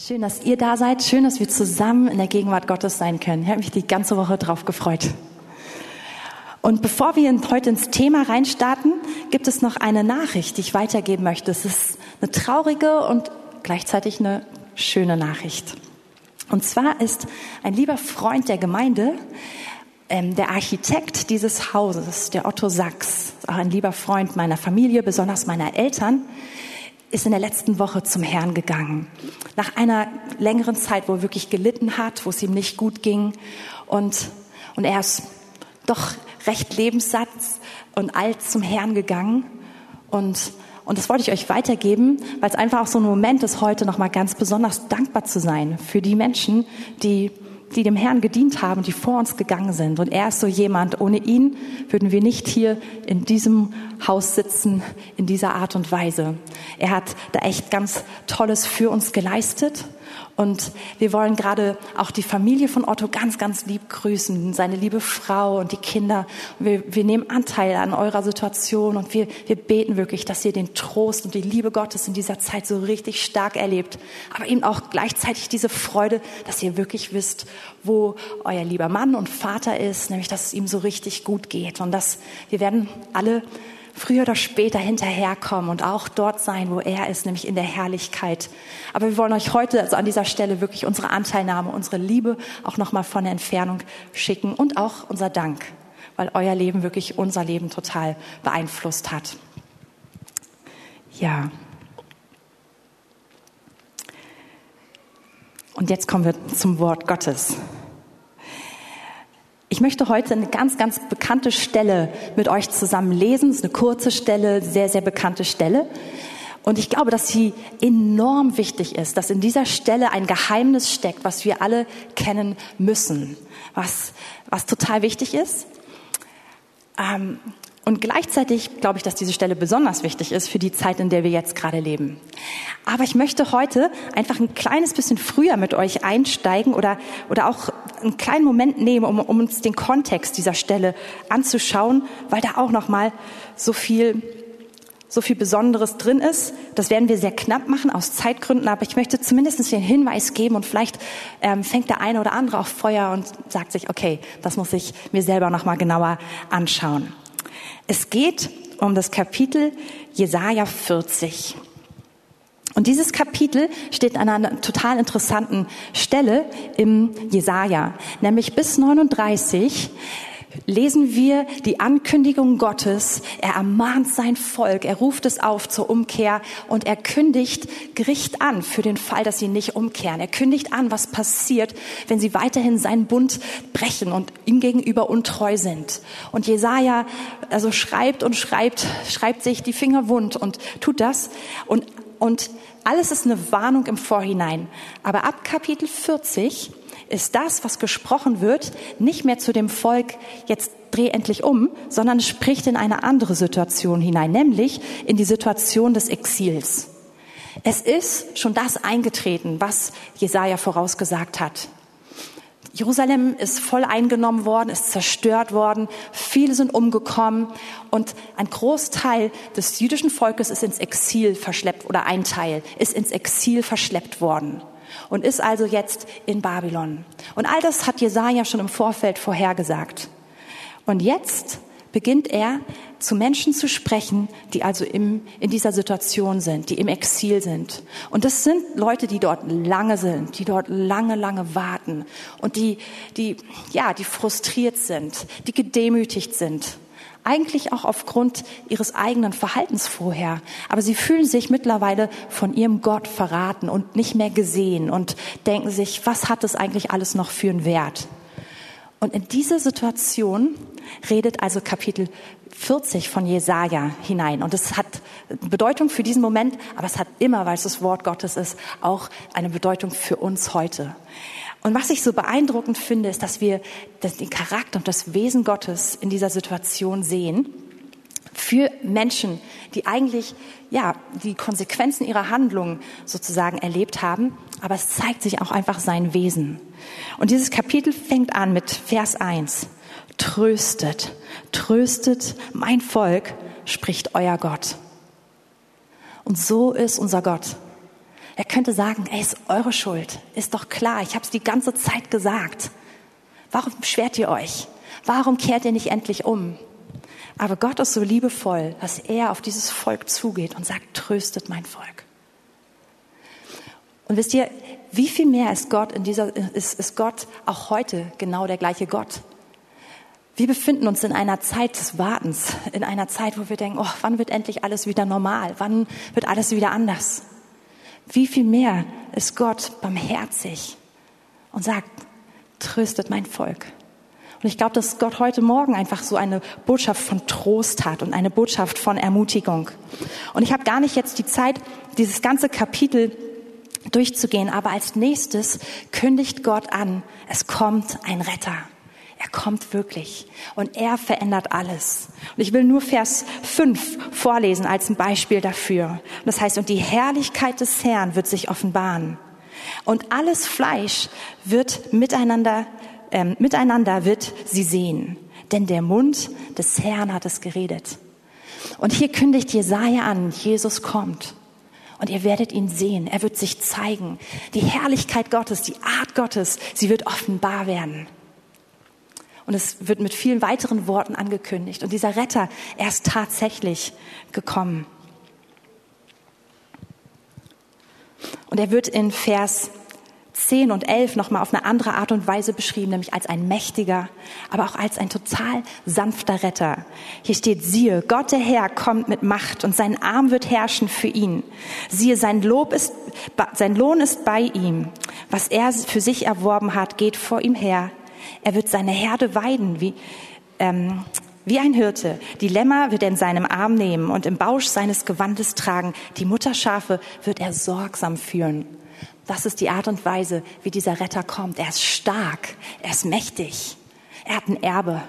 Schön, dass ihr da seid. Schön, dass wir zusammen in der Gegenwart Gottes sein können. Ich habe mich die ganze Woche drauf gefreut. Und bevor wir heute ins Thema reinstarten, gibt es noch eine Nachricht, die ich weitergeben möchte. Es ist eine traurige und gleichzeitig eine schöne Nachricht. Und zwar ist ein lieber Freund der Gemeinde, ähm, der Architekt dieses Hauses, der Otto Sachs, auch ein lieber Freund meiner Familie, besonders meiner Eltern, ist in der letzten Woche zum Herrn gegangen. Nach einer längeren Zeit, wo er wirklich gelitten hat, wo es ihm nicht gut ging. Und, und er ist doch recht lebenssatt und alt zum Herrn gegangen. Und, und das wollte ich euch weitergeben, weil es einfach auch so ein Moment ist, heute nochmal ganz besonders dankbar zu sein für die Menschen, die die dem Herrn gedient haben, die vor uns gegangen sind. Und er ist so jemand, ohne ihn würden wir nicht hier in diesem Haus sitzen, in dieser Art und Weise. Er hat da echt ganz Tolles für uns geleistet. Und wir wollen gerade auch die Familie von Otto ganz, ganz lieb grüßen, seine liebe Frau und die Kinder. Wir, wir nehmen Anteil an eurer Situation und wir, wir beten wirklich, dass ihr den Trost und die Liebe Gottes in dieser Zeit so richtig stark erlebt. Aber eben auch gleichzeitig diese Freude, dass ihr wirklich wisst, wo euer lieber Mann und Vater ist, nämlich dass es ihm so richtig gut geht und dass wir werden alle früher oder später hinterherkommen und auch dort sein, wo er ist, nämlich in der Herrlichkeit. Aber wir wollen euch heute also an dieser Stelle wirklich unsere Anteilnahme, unsere Liebe auch nochmal von der Entfernung schicken und auch unser Dank, weil euer Leben wirklich unser Leben total beeinflusst hat. Ja. Und jetzt kommen wir zum Wort Gottes. Ich möchte heute eine ganz, ganz bekannte Stelle mit euch zusammen lesen. Es ist eine kurze Stelle, sehr, sehr bekannte Stelle. Und ich glaube, dass sie enorm wichtig ist, dass in dieser Stelle ein Geheimnis steckt, was wir alle kennen müssen, was, was total wichtig ist. Ähm, und gleichzeitig glaube ich, dass diese Stelle besonders wichtig ist für die Zeit, in der wir jetzt gerade leben. Aber ich möchte heute einfach ein kleines bisschen früher mit euch einsteigen oder, oder auch einen kleinen Moment nehmen, um, um uns den Kontext dieser Stelle anzuschauen, weil da auch noch mal so viel so viel Besonderes drin ist. Das werden wir sehr knapp machen aus Zeitgründen, aber ich möchte zumindest den Hinweis geben und vielleicht ähm, fängt der eine oder andere auf Feuer und sagt sich, okay, das muss ich mir selber noch mal genauer anschauen. Es geht um das Kapitel Jesaja 40. Und dieses Kapitel steht an einer total interessanten Stelle im Jesaja, nämlich bis 39 lesen wir die Ankündigung Gottes. Er ermahnt sein Volk, er ruft es auf zur Umkehr und er kündigt Gericht an für den Fall, dass sie nicht umkehren. Er kündigt an, was passiert, wenn sie weiterhin seinen Bund brechen und ihm gegenüber untreu sind. Und Jesaja also schreibt und schreibt, schreibt sich die Finger wund und tut das und und alles ist eine Warnung im Vorhinein. Aber ab Kapitel 40 ist das, was gesprochen wird, nicht mehr zu dem Volk, jetzt dreh endlich um, sondern spricht in eine andere Situation hinein, nämlich in die Situation des Exils. Es ist schon das eingetreten, was Jesaja vorausgesagt hat. Jerusalem ist voll eingenommen worden, ist zerstört worden, viele sind umgekommen und ein Großteil des jüdischen Volkes ist ins Exil verschleppt oder ein Teil ist ins Exil verschleppt worden und ist also jetzt in Babylon. Und all das hat Jesaja schon im Vorfeld vorhergesagt. Und jetzt beginnt er zu Menschen zu sprechen, die also im, in dieser Situation sind, die im Exil sind. Und das sind Leute, die dort lange sind, die dort lange, lange warten und die, die, ja, die frustriert sind, die gedemütigt sind eigentlich auch aufgrund ihres eigenen Verhaltens vorher. Aber sie fühlen sich mittlerweile von ihrem Gott verraten und nicht mehr gesehen und denken sich, was hat es eigentlich alles noch für einen Wert? Und in diese Situation redet also Kapitel 40 von Jesaja hinein. Und es hat Bedeutung für diesen Moment, aber es hat immer, weil es das Wort Gottes ist, auch eine Bedeutung für uns heute. Und was ich so beeindruckend finde, ist, dass wir den Charakter und das Wesen Gottes in dieser Situation sehen für Menschen, die eigentlich ja die Konsequenzen ihrer Handlungen sozusagen erlebt haben, aber es zeigt sich auch einfach sein Wesen. Und dieses Kapitel fängt an mit Vers 1. Tröstet, tröstet mein Volk, spricht euer Gott. Und so ist unser Gott. Er könnte sagen, ey, ist eure Schuld. Ist doch klar, ich habe es die ganze Zeit gesagt. Warum beschwert ihr euch? Warum kehrt ihr nicht endlich um? Aber Gott ist so liebevoll, dass er auf dieses Volk zugeht und sagt, tröstet mein Volk. Und wisst ihr, wie viel mehr ist Gott in dieser, ist, ist Gott auch heute genau der gleiche Gott? Wir befinden uns in einer Zeit des Wartens, in einer Zeit, wo wir denken, oh, wann wird endlich alles wieder normal? Wann wird alles wieder anders? Wie viel mehr ist Gott barmherzig und sagt, tröstet mein Volk. Und ich glaube, dass Gott heute Morgen einfach so eine Botschaft von Trost hat und eine Botschaft von Ermutigung. Und ich habe gar nicht jetzt die Zeit, dieses ganze Kapitel durchzugehen, aber als nächstes kündigt Gott an, es kommt ein Retter. Er kommt wirklich und er verändert alles. Und ich will nur Vers 5 vorlesen als ein Beispiel dafür. Und das heißt, und die Herrlichkeit des Herrn wird sich offenbaren. Und alles Fleisch wird miteinander, ähm, miteinander wird sie sehen. Denn der Mund des Herrn hat es geredet. Und hier kündigt Jesaja an, Jesus kommt. Und ihr werdet ihn sehen. Er wird sich zeigen. Die Herrlichkeit Gottes, die Art Gottes, sie wird offenbar werden. Und es wird mit vielen weiteren Worten angekündigt. Und dieser Retter, er ist tatsächlich gekommen. Und er wird in Vers 10 und 11 nochmal auf eine andere Art und Weise beschrieben, nämlich als ein mächtiger, aber auch als ein total sanfter Retter. Hier steht, siehe, Gott der Herr kommt mit Macht und sein Arm wird herrschen für ihn. Siehe, sein Lob ist, sein Lohn ist bei ihm. Was er für sich erworben hat, geht vor ihm her. Er wird seine Herde weiden, wie, ähm, wie ein Hirte. Die Lämmer wird er in seinem Arm nehmen und im Bausch seines Gewandes tragen. Die Mutterschafe wird er sorgsam führen. Das ist die Art und Weise, wie dieser Retter kommt. Er ist stark, er ist mächtig, er hat ein Erbe.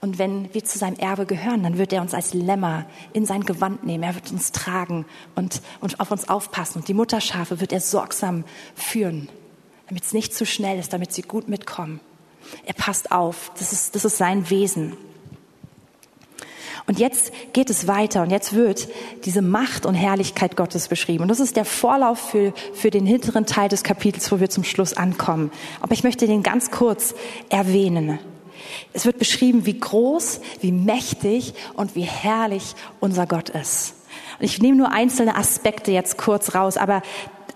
Und wenn wir zu seinem Erbe gehören, dann wird er uns als Lämmer in sein Gewand nehmen. Er wird uns tragen und, und auf uns aufpassen. Und die Mutterschafe wird er sorgsam führen, damit es nicht zu schnell ist, damit sie gut mitkommen. Er passt auf. Das ist, das ist sein Wesen. Und jetzt geht es weiter und jetzt wird diese Macht und Herrlichkeit Gottes beschrieben. Und das ist der Vorlauf für, für den hinteren Teil des Kapitels, wo wir zum Schluss ankommen. Aber ich möchte den ganz kurz erwähnen. Es wird beschrieben, wie groß, wie mächtig und wie herrlich unser Gott ist. Und ich nehme nur einzelne Aspekte jetzt kurz raus, aber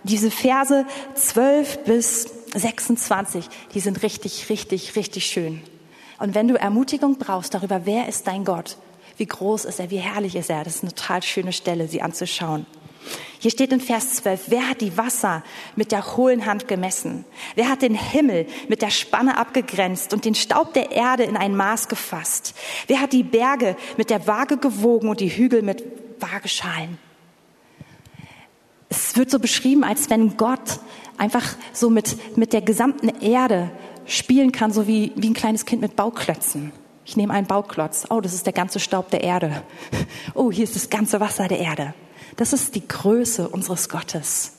diese Verse 12 bis 26, die sind richtig, richtig, richtig schön. Und wenn du Ermutigung brauchst darüber, wer ist dein Gott, wie groß ist er, wie herrlich ist er. Das ist eine total schöne Stelle, sie anzuschauen. Hier steht in Vers 12, wer hat die Wasser mit der hohlen Hand gemessen? Wer hat den Himmel mit der Spanne abgegrenzt und den Staub der Erde in ein Maß gefasst? Wer hat die Berge mit der Waage gewogen und die Hügel mit Waageschalen? Es wird so beschrieben, als wenn Gott einfach so mit, mit der gesamten Erde spielen kann, so wie, wie ein kleines Kind mit Bauklötzen. Ich nehme einen Bauklotz. Oh, das ist der ganze Staub der Erde. Oh, hier ist das ganze Wasser der Erde. Das ist die Größe unseres Gottes.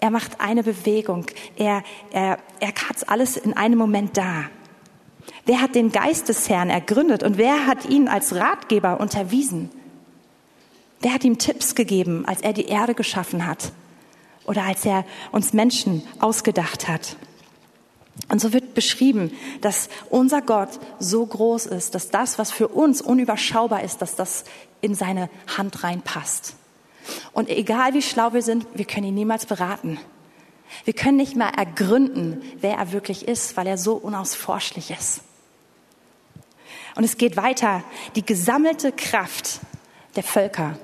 Er macht eine Bewegung. Er, er, er hat alles in einem Moment da. Wer hat den Geist des Herrn ergründet und wer hat ihn als Ratgeber unterwiesen? Wer hat ihm Tipps gegeben, als er die Erde geschaffen hat oder als er uns Menschen ausgedacht hat? Und so wird beschrieben, dass unser Gott so groß ist, dass das, was für uns unüberschaubar ist, dass das in seine Hand reinpasst. Und egal wie schlau wir sind, wir können ihn niemals beraten. Wir können nicht mal ergründen, wer er wirklich ist, weil er so unausforschlich ist. Und es geht weiter. Die gesammelte Kraft der Völker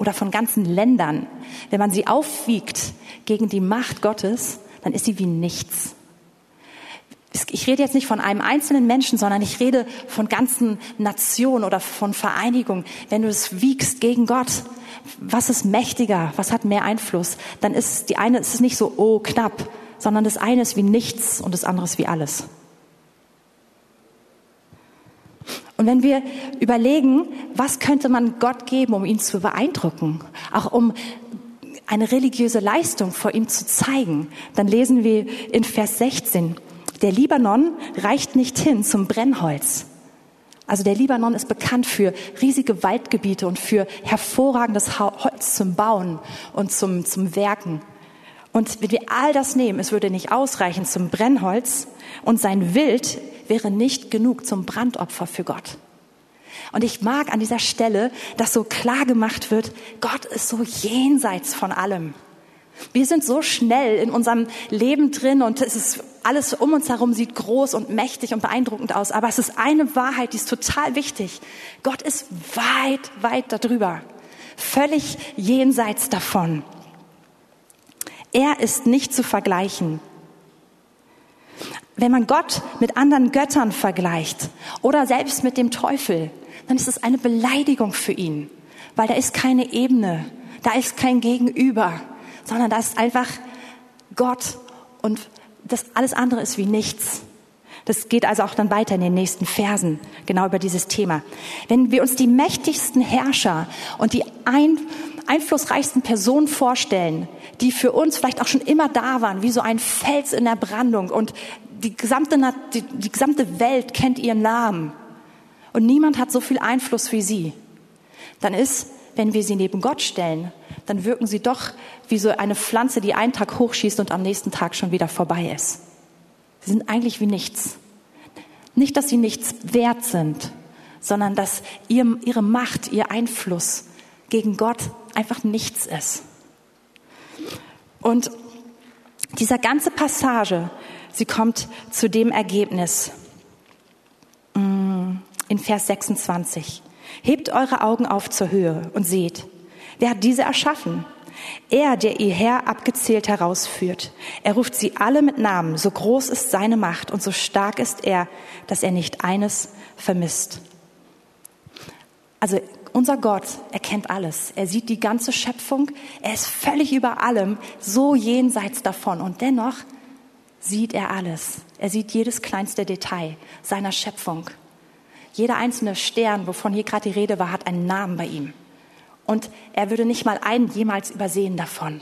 oder von ganzen Ländern, wenn man sie aufwiegt gegen die Macht Gottes, dann ist sie wie nichts ich rede jetzt nicht von einem einzelnen Menschen, sondern ich rede von ganzen Nationen oder von Vereinigungen. Wenn du es wiegst gegen Gott, was ist mächtiger, was hat mehr Einfluss, dann ist die eine ist es nicht so oh knapp, sondern das eine ist wie nichts und das andere ist wie alles. Und wenn wir überlegen, was könnte man Gott geben, um ihn zu beeindrucken, auch um eine religiöse Leistung vor ihm zu zeigen, dann lesen wir in Vers 16, der Libanon reicht nicht hin zum Brennholz. Also der Libanon ist bekannt für riesige Waldgebiete und für hervorragendes Holz zum Bauen und zum, zum Werken. Und wenn wir all das nehmen, es würde nicht ausreichen zum Brennholz und sein Wild wäre nicht genug zum Brandopfer für Gott. Und ich mag an dieser Stelle, dass so klar gemacht wird, Gott ist so jenseits von allem. Wir sind so schnell in unserem Leben drin und es ist alles um uns herum sieht groß und mächtig und beeindruckend aus. Aber es ist eine Wahrheit, die ist total wichtig. Gott ist weit, weit darüber. Völlig jenseits davon. Er ist nicht zu vergleichen. Wenn man Gott mit anderen Göttern vergleicht oder selbst mit dem Teufel, dann ist es eine Beleidigung für ihn, weil da ist keine Ebene, da ist kein Gegenüber, sondern da ist einfach Gott und das alles andere ist wie nichts. Das geht also auch dann weiter in den nächsten Versen, genau über dieses Thema. Wenn wir uns die mächtigsten Herrscher und die ein, einflussreichsten Personen vorstellen, die für uns vielleicht auch schon immer da waren, wie so ein Fels in der Brandung und die gesamte, die, die gesamte Welt kennt ihren Namen und niemand hat so viel Einfluss wie sie, dann ist, wenn wir sie neben Gott stellen, dann wirken sie doch wie so eine Pflanze, die einen Tag hochschießt und am nächsten Tag schon wieder vorbei ist. Sie sind eigentlich wie nichts. Nicht, dass sie nichts wert sind, sondern dass ihr, ihre Macht, ihr Einfluss gegen Gott einfach nichts ist. Und dieser ganze Passage, sie kommt zu dem Ergebnis mm, in Vers 26. Hebt eure Augen auf zur Höhe und seht, wer hat diese erschaffen? Er, der ihr Herr abgezählt herausführt. Er ruft sie alle mit Namen. So groß ist seine Macht und so stark ist er, dass er nicht eines vermisst. Also unser Gott erkennt alles. Er sieht die ganze Schöpfung. Er ist völlig über allem, so jenseits davon. Und dennoch sieht er alles. Er sieht jedes kleinste Detail seiner Schöpfung. Jeder einzelne Stern, wovon hier gerade die Rede war, hat einen Namen bei ihm. Und er würde nicht mal einen jemals übersehen davon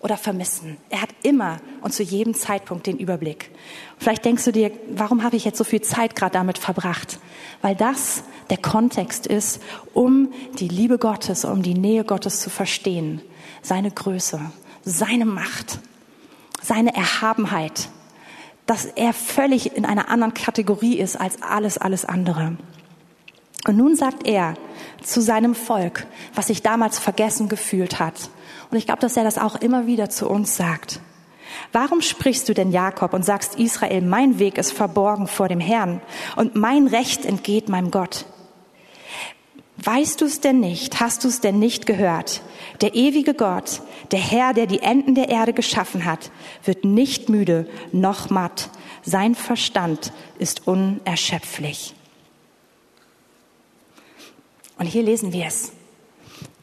oder vermissen. Er hat immer und zu jedem Zeitpunkt den Überblick. Vielleicht denkst du dir, warum habe ich jetzt so viel Zeit gerade damit verbracht? Weil das der Kontext ist, um die Liebe Gottes, um die Nähe Gottes zu verstehen. Seine Größe, seine Macht, seine Erhabenheit, dass er völlig in einer anderen Kategorie ist als alles, alles andere. Und nun sagt er zu seinem Volk, was sich damals vergessen gefühlt hat. Und ich glaube, dass er das auch immer wieder zu uns sagt. Warum sprichst du denn Jakob und sagst Israel, mein Weg ist verborgen vor dem Herrn und mein Recht entgeht meinem Gott? Weißt du es denn nicht? Hast du es denn nicht gehört? Der ewige Gott, der Herr, der die Enden der Erde geschaffen hat, wird nicht müde noch matt. Sein Verstand ist unerschöpflich. Und hier lesen wir es.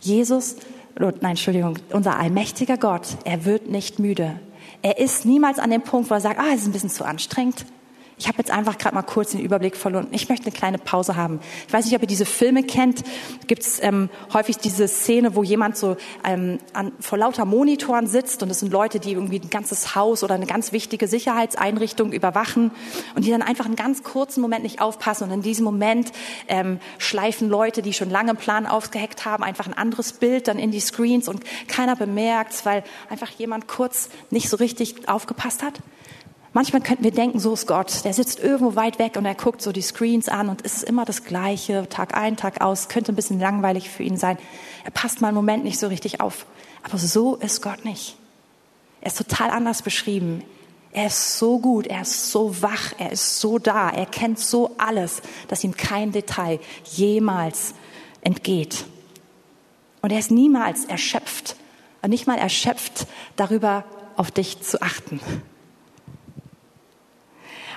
Jesus, nein, Entschuldigung, unser allmächtiger Gott, er wird nicht müde. Er ist niemals an dem Punkt, wo er sagt, ah, es ist ein bisschen zu anstrengend. Ich habe jetzt einfach gerade mal kurz den Überblick verloren. Ich möchte eine kleine Pause haben. Ich weiß nicht, ob ihr diese Filme kennt. Gibt es ähm, häufig diese Szene, wo jemand so ähm, an, vor lauter Monitoren sitzt und es sind Leute, die irgendwie ein ganzes Haus oder eine ganz wichtige Sicherheitseinrichtung überwachen und die dann einfach einen ganz kurzen Moment nicht aufpassen und in diesem Moment ähm, schleifen Leute, die schon lange einen Plan aufgeheckt haben, einfach ein anderes Bild dann in die Screens und keiner bemerkt, weil einfach jemand kurz nicht so richtig aufgepasst hat. Manchmal könnten wir denken, so ist Gott. Der sitzt irgendwo weit weg und er guckt so die Screens an und es ist immer das Gleiche, Tag ein, Tag aus. Könnte ein bisschen langweilig für ihn sein. Er passt mal einen Moment nicht so richtig auf. Aber so ist Gott nicht. Er ist total anders beschrieben. Er ist so gut, er ist so wach, er ist so da, er kennt so alles, dass ihm kein Detail jemals entgeht. Und er ist niemals erschöpft, nicht mal erschöpft darüber, auf dich zu achten.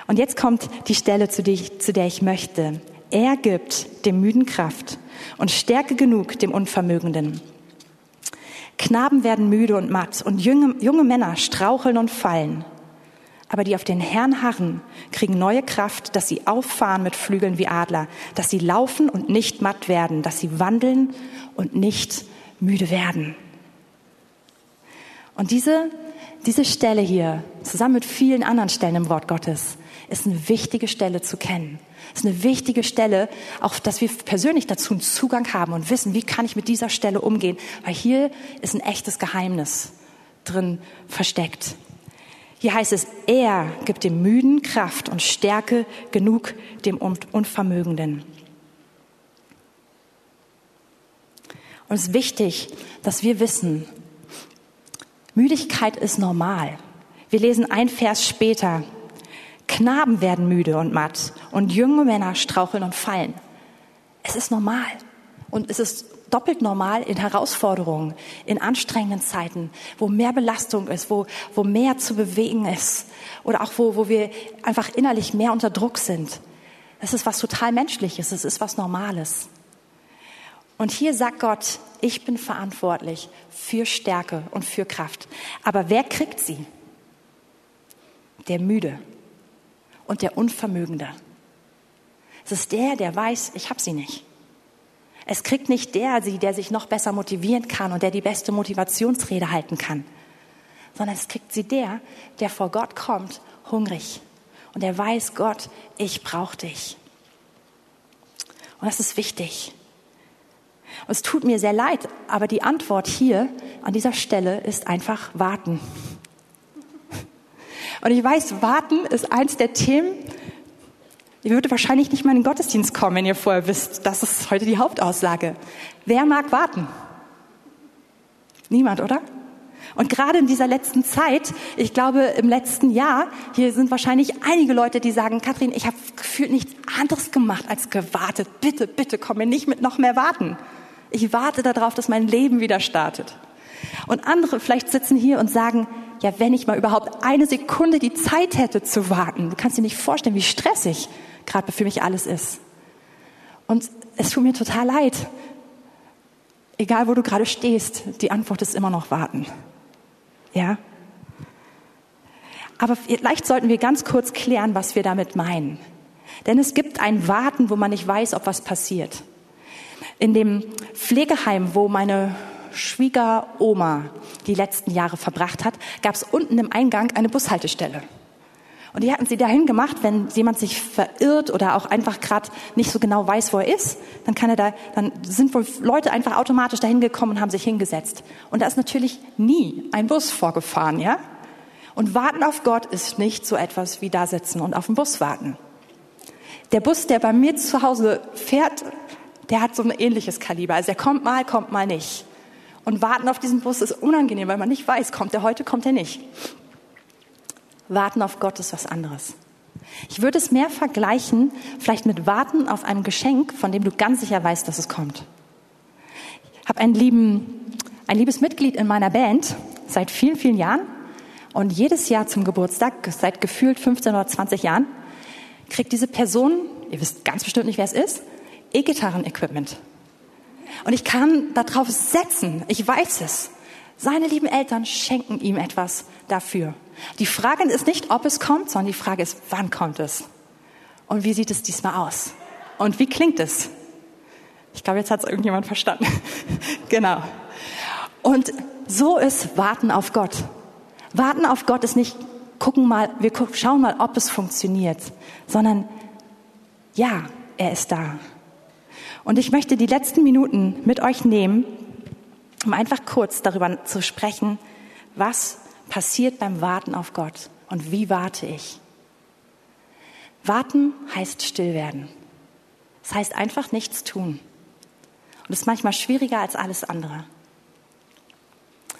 Und jetzt kommt die Stelle, zu der, ich, zu der ich möchte. Er gibt dem Müden Kraft und Stärke genug dem Unvermögenden. Knaben werden müde und matt und junge, junge Männer straucheln und fallen. Aber die auf den Herrn harren, kriegen neue Kraft, dass sie auffahren mit Flügeln wie Adler, dass sie laufen und nicht matt werden, dass sie wandeln und nicht müde werden. Und diese, diese Stelle hier, zusammen mit vielen anderen Stellen im Wort Gottes, ist eine wichtige Stelle zu kennen. Ist eine wichtige Stelle, auch dass wir persönlich dazu einen Zugang haben und wissen, wie kann ich mit dieser Stelle umgehen, weil hier ist ein echtes Geheimnis drin versteckt. Hier heißt es, er gibt dem Müden Kraft und Stärke genug dem Unvermögenden. Und es ist wichtig, dass wir wissen, Müdigkeit ist normal. Wir lesen ein Vers später. Knaben werden müde und matt und junge Männer straucheln und fallen. Es ist normal. Und es ist doppelt normal in Herausforderungen, in anstrengenden Zeiten, wo mehr Belastung ist, wo, wo mehr zu bewegen ist oder auch wo, wo wir einfach innerlich mehr unter Druck sind. Es ist was total Menschliches, es ist was Normales. Und hier sagt Gott, ich bin verantwortlich für Stärke und für Kraft. Aber wer kriegt sie? Der Müde und der Unvermögende. Es ist der, der weiß, ich habe sie nicht. Es kriegt nicht der sie, der sich noch besser motivieren kann und der die beste Motivationsrede halten kann, sondern es kriegt sie der, der vor Gott kommt, hungrig und der weiß, Gott, ich brauche dich. Und das ist wichtig. Und es tut mir sehr leid, aber die Antwort hier an dieser Stelle ist einfach warten. Und ich weiß, warten ist eins der Themen. Ihr würdet wahrscheinlich nicht mal in den Gottesdienst kommen, wenn ihr vorher wisst, das ist heute die Hauptaussage. Wer mag warten? Niemand, oder? Und gerade in dieser letzten Zeit, ich glaube im letzten Jahr, hier sind wahrscheinlich einige Leute, die sagen, Kathrin, ich habe gefühlt nichts anderes gemacht als gewartet. Bitte, bitte komm mir nicht mit noch mehr warten. Ich warte darauf, dass mein Leben wieder startet. Und andere vielleicht sitzen hier und sagen, ja, wenn ich mal überhaupt eine Sekunde die Zeit hätte zu warten, du kannst dir nicht vorstellen, wie stressig gerade für mich alles ist. Und es tut mir total leid. Egal, wo du gerade stehst, die Antwort ist immer noch warten. Ja? Aber vielleicht sollten wir ganz kurz klären, was wir damit meinen. Denn es gibt ein Warten, wo man nicht weiß, ob was passiert. In dem Pflegeheim, wo meine Schwiegeroma die letzten Jahre verbracht hat, gab es unten im Eingang eine Bushaltestelle. Und die hatten sie dahin gemacht, wenn jemand sich verirrt oder auch einfach gerade nicht so genau weiß, wo er ist, dann kann er da, dann sind wohl Leute einfach automatisch dahin gekommen und haben sich hingesetzt. Und da ist natürlich nie ein Bus vorgefahren, ja? Und warten auf Gott ist nicht so etwas wie da sitzen und auf den Bus warten. Der Bus, der bei mir zu Hause fährt, der hat so ein ähnliches Kaliber. Also er kommt mal, kommt mal nicht. Und warten auf diesen Bus ist unangenehm, weil man nicht weiß, kommt er heute, kommt er nicht. Warten auf Gott ist was anderes. Ich würde es mehr vergleichen, vielleicht mit Warten auf einem Geschenk, von dem du ganz sicher weißt, dass es kommt. Ich habe einen lieben, ein liebes Mitglied in meiner Band seit vielen, vielen Jahren. Und jedes Jahr zum Geburtstag, seit gefühlt 15 oder 20 Jahren, kriegt diese Person, ihr wisst ganz bestimmt nicht, wer es ist, E-Gitarren-Equipment. Und ich kann darauf setzen, ich weiß es. Seine lieben Eltern schenken ihm etwas dafür. Die Frage ist nicht, ob es kommt, sondern die Frage ist, wann kommt es? Und wie sieht es diesmal aus? Und wie klingt es? Ich glaube, jetzt hat es irgendjemand verstanden. genau. Und so ist Warten auf Gott. Warten auf Gott ist nicht gucken mal, wir schauen mal, ob es funktioniert, sondern ja, er ist da. Und ich möchte die letzten Minuten mit euch nehmen, um einfach kurz darüber zu sprechen, was passiert beim Warten auf Gott und wie warte ich. Warten heißt still werden. Das heißt einfach nichts tun. Und ist manchmal schwieriger als alles andere.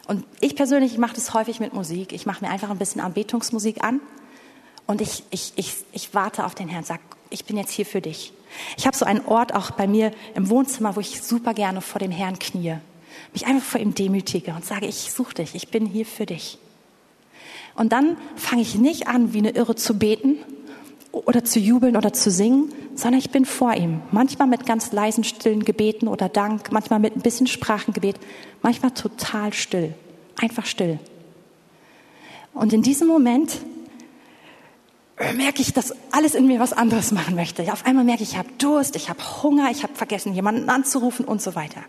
Und ich persönlich mache das häufig mit Musik. Ich mache mir einfach ein bisschen Anbetungsmusik an und ich, ich, ich, ich warte auf den Herrn, sag, ich bin jetzt hier für dich. Ich habe so einen Ort auch bei mir im Wohnzimmer, wo ich super gerne vor dem Herrn knie, mich einfach vor ihm demütige und sage, ich suche dich, ich bin hier für dich. Und dann fange ich nicht an, wie eine Irre zu beten oder zu jubeln oder zu singen, sondern ich bin vor ihm. Manchmal mit ganz leisen, stillen Gebeten oder Dank, manchmal mit ein bisschen Sprachengebet, manchmal total still, einfach still. Und in diesem Moment merke ich, dass alles in mir was anderes machen möchte. Auf einmal merke ich, ich habe Durst, ich habe Hunger, ich habe vergessen, jemanden anzurufen und so weiter.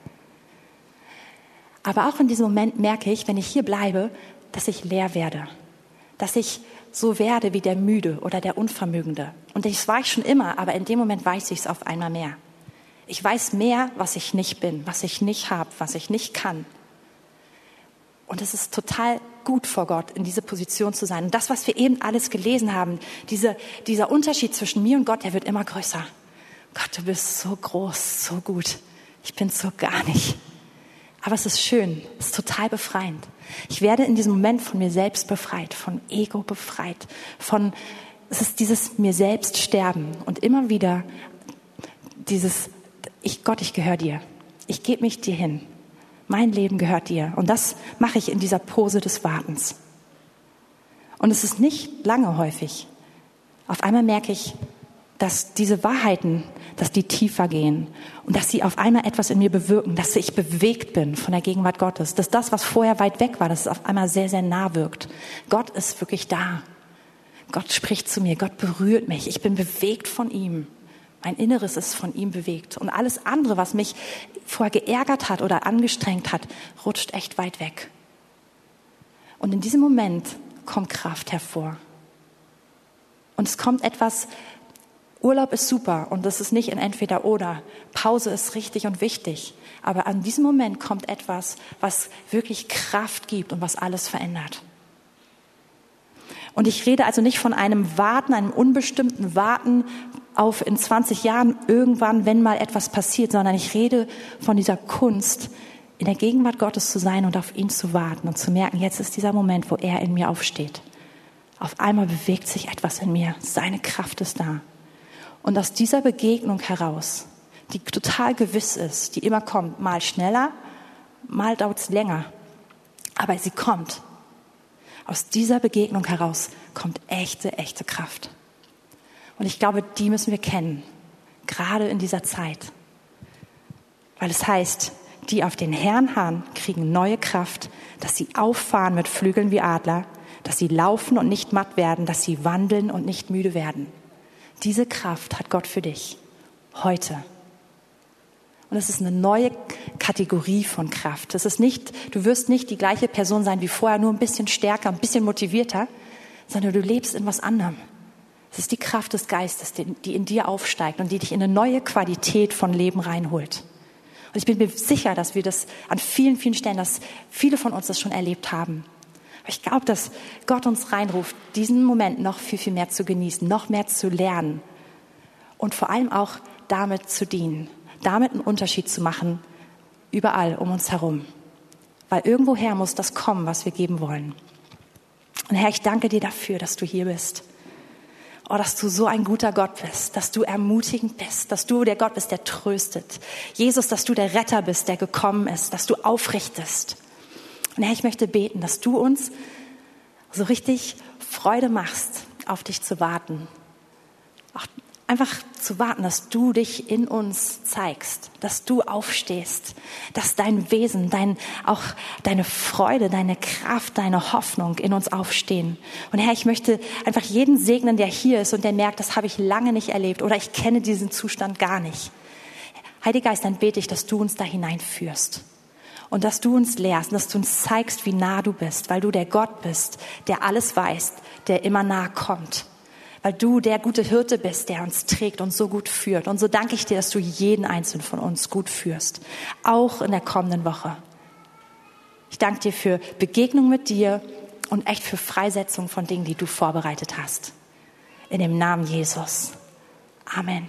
Aber auch in diesem Moment merke ich, wenn ich hier bleibe, dass ich leer werde, dass ich so werde wie der Müde oder der Unvermögende. Und das war ich schon immer, aber in dem Moment weiß ich es auf einmal mehr. Ich weiß mehr, was ich nicht bin, was ich nicht habe, was ich nicht kann. Und es ist total gut vor Gott, in diese Position zu sein. Und das, was wir eben alles gelesen haben, diese, dieser Unterschied zwischen mir und Gott, der wird immer größer. Gott, du bist so groß, so gut. Ich bin so gar nicht. Aber es ist schön, es ist total befreiend. Ich werde in diesem Moment von mir selbst befreit, von Ego befreit, von, es ist dieses mir selbst sterben und immer wieder dieses, ich, Gott, ich gehöre dir. Ich gebe mich dir hin. Mein Leben gehört dir. Und das mache ich in dieser Pose des Wartens. Und es ist nicht lange häufig. Auf einmal merke ich, dass diese Wahrheiten, dass die tiefer gehen und dass sie auf einmal etwas in mir bewirken, dass ich bewegt bin von der Gegenwart Gottes, dass das, was vorher weit weg war, dass es auf einmal sehr, sehr nah wirkt. Gott ist wirklich da. Gott spricht zu mir, Gott berührt mich, ich bin bewegt von ihm. Mein Inneres ist von ihm bewegt. Und alles andere, was mich vorher geärgert hat oder angestrengt hat, rutscht echt weit weg. Und in diesem Moment kommt Kraft hervor. Und es kommt etwas, Urlaub ist super und das ist nicht in entweder oder. Pause ist richtig und wichtig. Aber an diesem Moment kommt etwas, was wirklich Kraft gibt und was alles verändert. Und ich rede also nicht von einem Warten, einem unbestimmten Warten auf in 20 Jahren irgendwann, wenn mal etwas passiert, sondern ich rede von dieser Kunst, in der Gegenwart Gottes zu sein und auf ihn zu warten und zu merken, jetzt ist dieser Moment, wo er in mir aufsteht. Auf einmal bewegt sich etwas in mir, seine Kraft ist da. Und aus dieser Begegnung heraus, die total gewiss ist, die immer kommt, mal schneller, mal dauert es länger, aber sie kommt. Aus dieser Begegnung heraus kommt echte, echte Kraft. Und ich glaube, die müssen wir kennen, gerade in dieser Zeit. Weil es heißt, die auf den Herrn harren, kriegen neue Kraft, dass sie auffahren mit Flügeln wie Adler, dass sie laufen und nicht matt werden, dass sie wandeln und nicht müde werden. Diese Kraft hat Gott für dich heute. Und es ist eine neue Kategorie von Kraft. Es ist nicht, du wirst nicht die gleiche Person sein wie vorher, nur ein bisschen stärker, ein bisschen motivierter, sondern du lebst in was anderem. Es ist die Kraft des Geistes, die in dir aufsteigt und die dich in eine neue Qualität von Leben reinholt. Und ich bin mir sicher, dass wir das an vielen, vielen Stellen, dass viele von uns das schon erlebt haben. Aber ich glaube, dass Gott uns reinruft, diesen Moment noch viel, viel mehr zu genießen, noch mehr zu lernen und vor allem auch damit zu dienen, damit einen Unterschied zu machen, überall um uns herum. Weil irgendwoher muss das kommen, was wir geben wollen. Und Herr, ich danke dir dafür, dass du hier bist oh, dass du so ein guter Gott bist, dass du ermutigend bist, dass du der Gott bist, der tröstet. Jesus, dass du der Retter bist, der gekommen ist, dass du aufrichtest. Und Herr, ich möchte beten, dass du uns so richtig Freude machst, auf dich zu warten. Auch einfach zu warten, dass du dich in uns zeigst, dass du aufstehst, dass dein Wesen, dein, auch deine Freude, deine Kraft, deine Hoffnung in uns aufstehen. Und Herr, ich möchte einfach jeden segnen, der hier ist und der merkt, das habe ich lange nicht erlebt oder ich kenne diesen Zustand gar nicht. Heiliger Geist, dann bete ich, dass du uns da hineinführst und dass du uns lehrst und dass du uns zeigst, wie nah du bist, weil du der Gott bist, der alles weiß, der immer nah kommt weil du der gute Hirte bist, der uns trägt und so gut führt. Und so danke ich dir, dass du jeden einzelnen von uns gut führst, auch in der kommenden Woche. Ich danke dir für Begegnung mit dir und echt für Freisetzung von Dingen, die du vorbereitet hast. In dem Namen Jesus. Amen.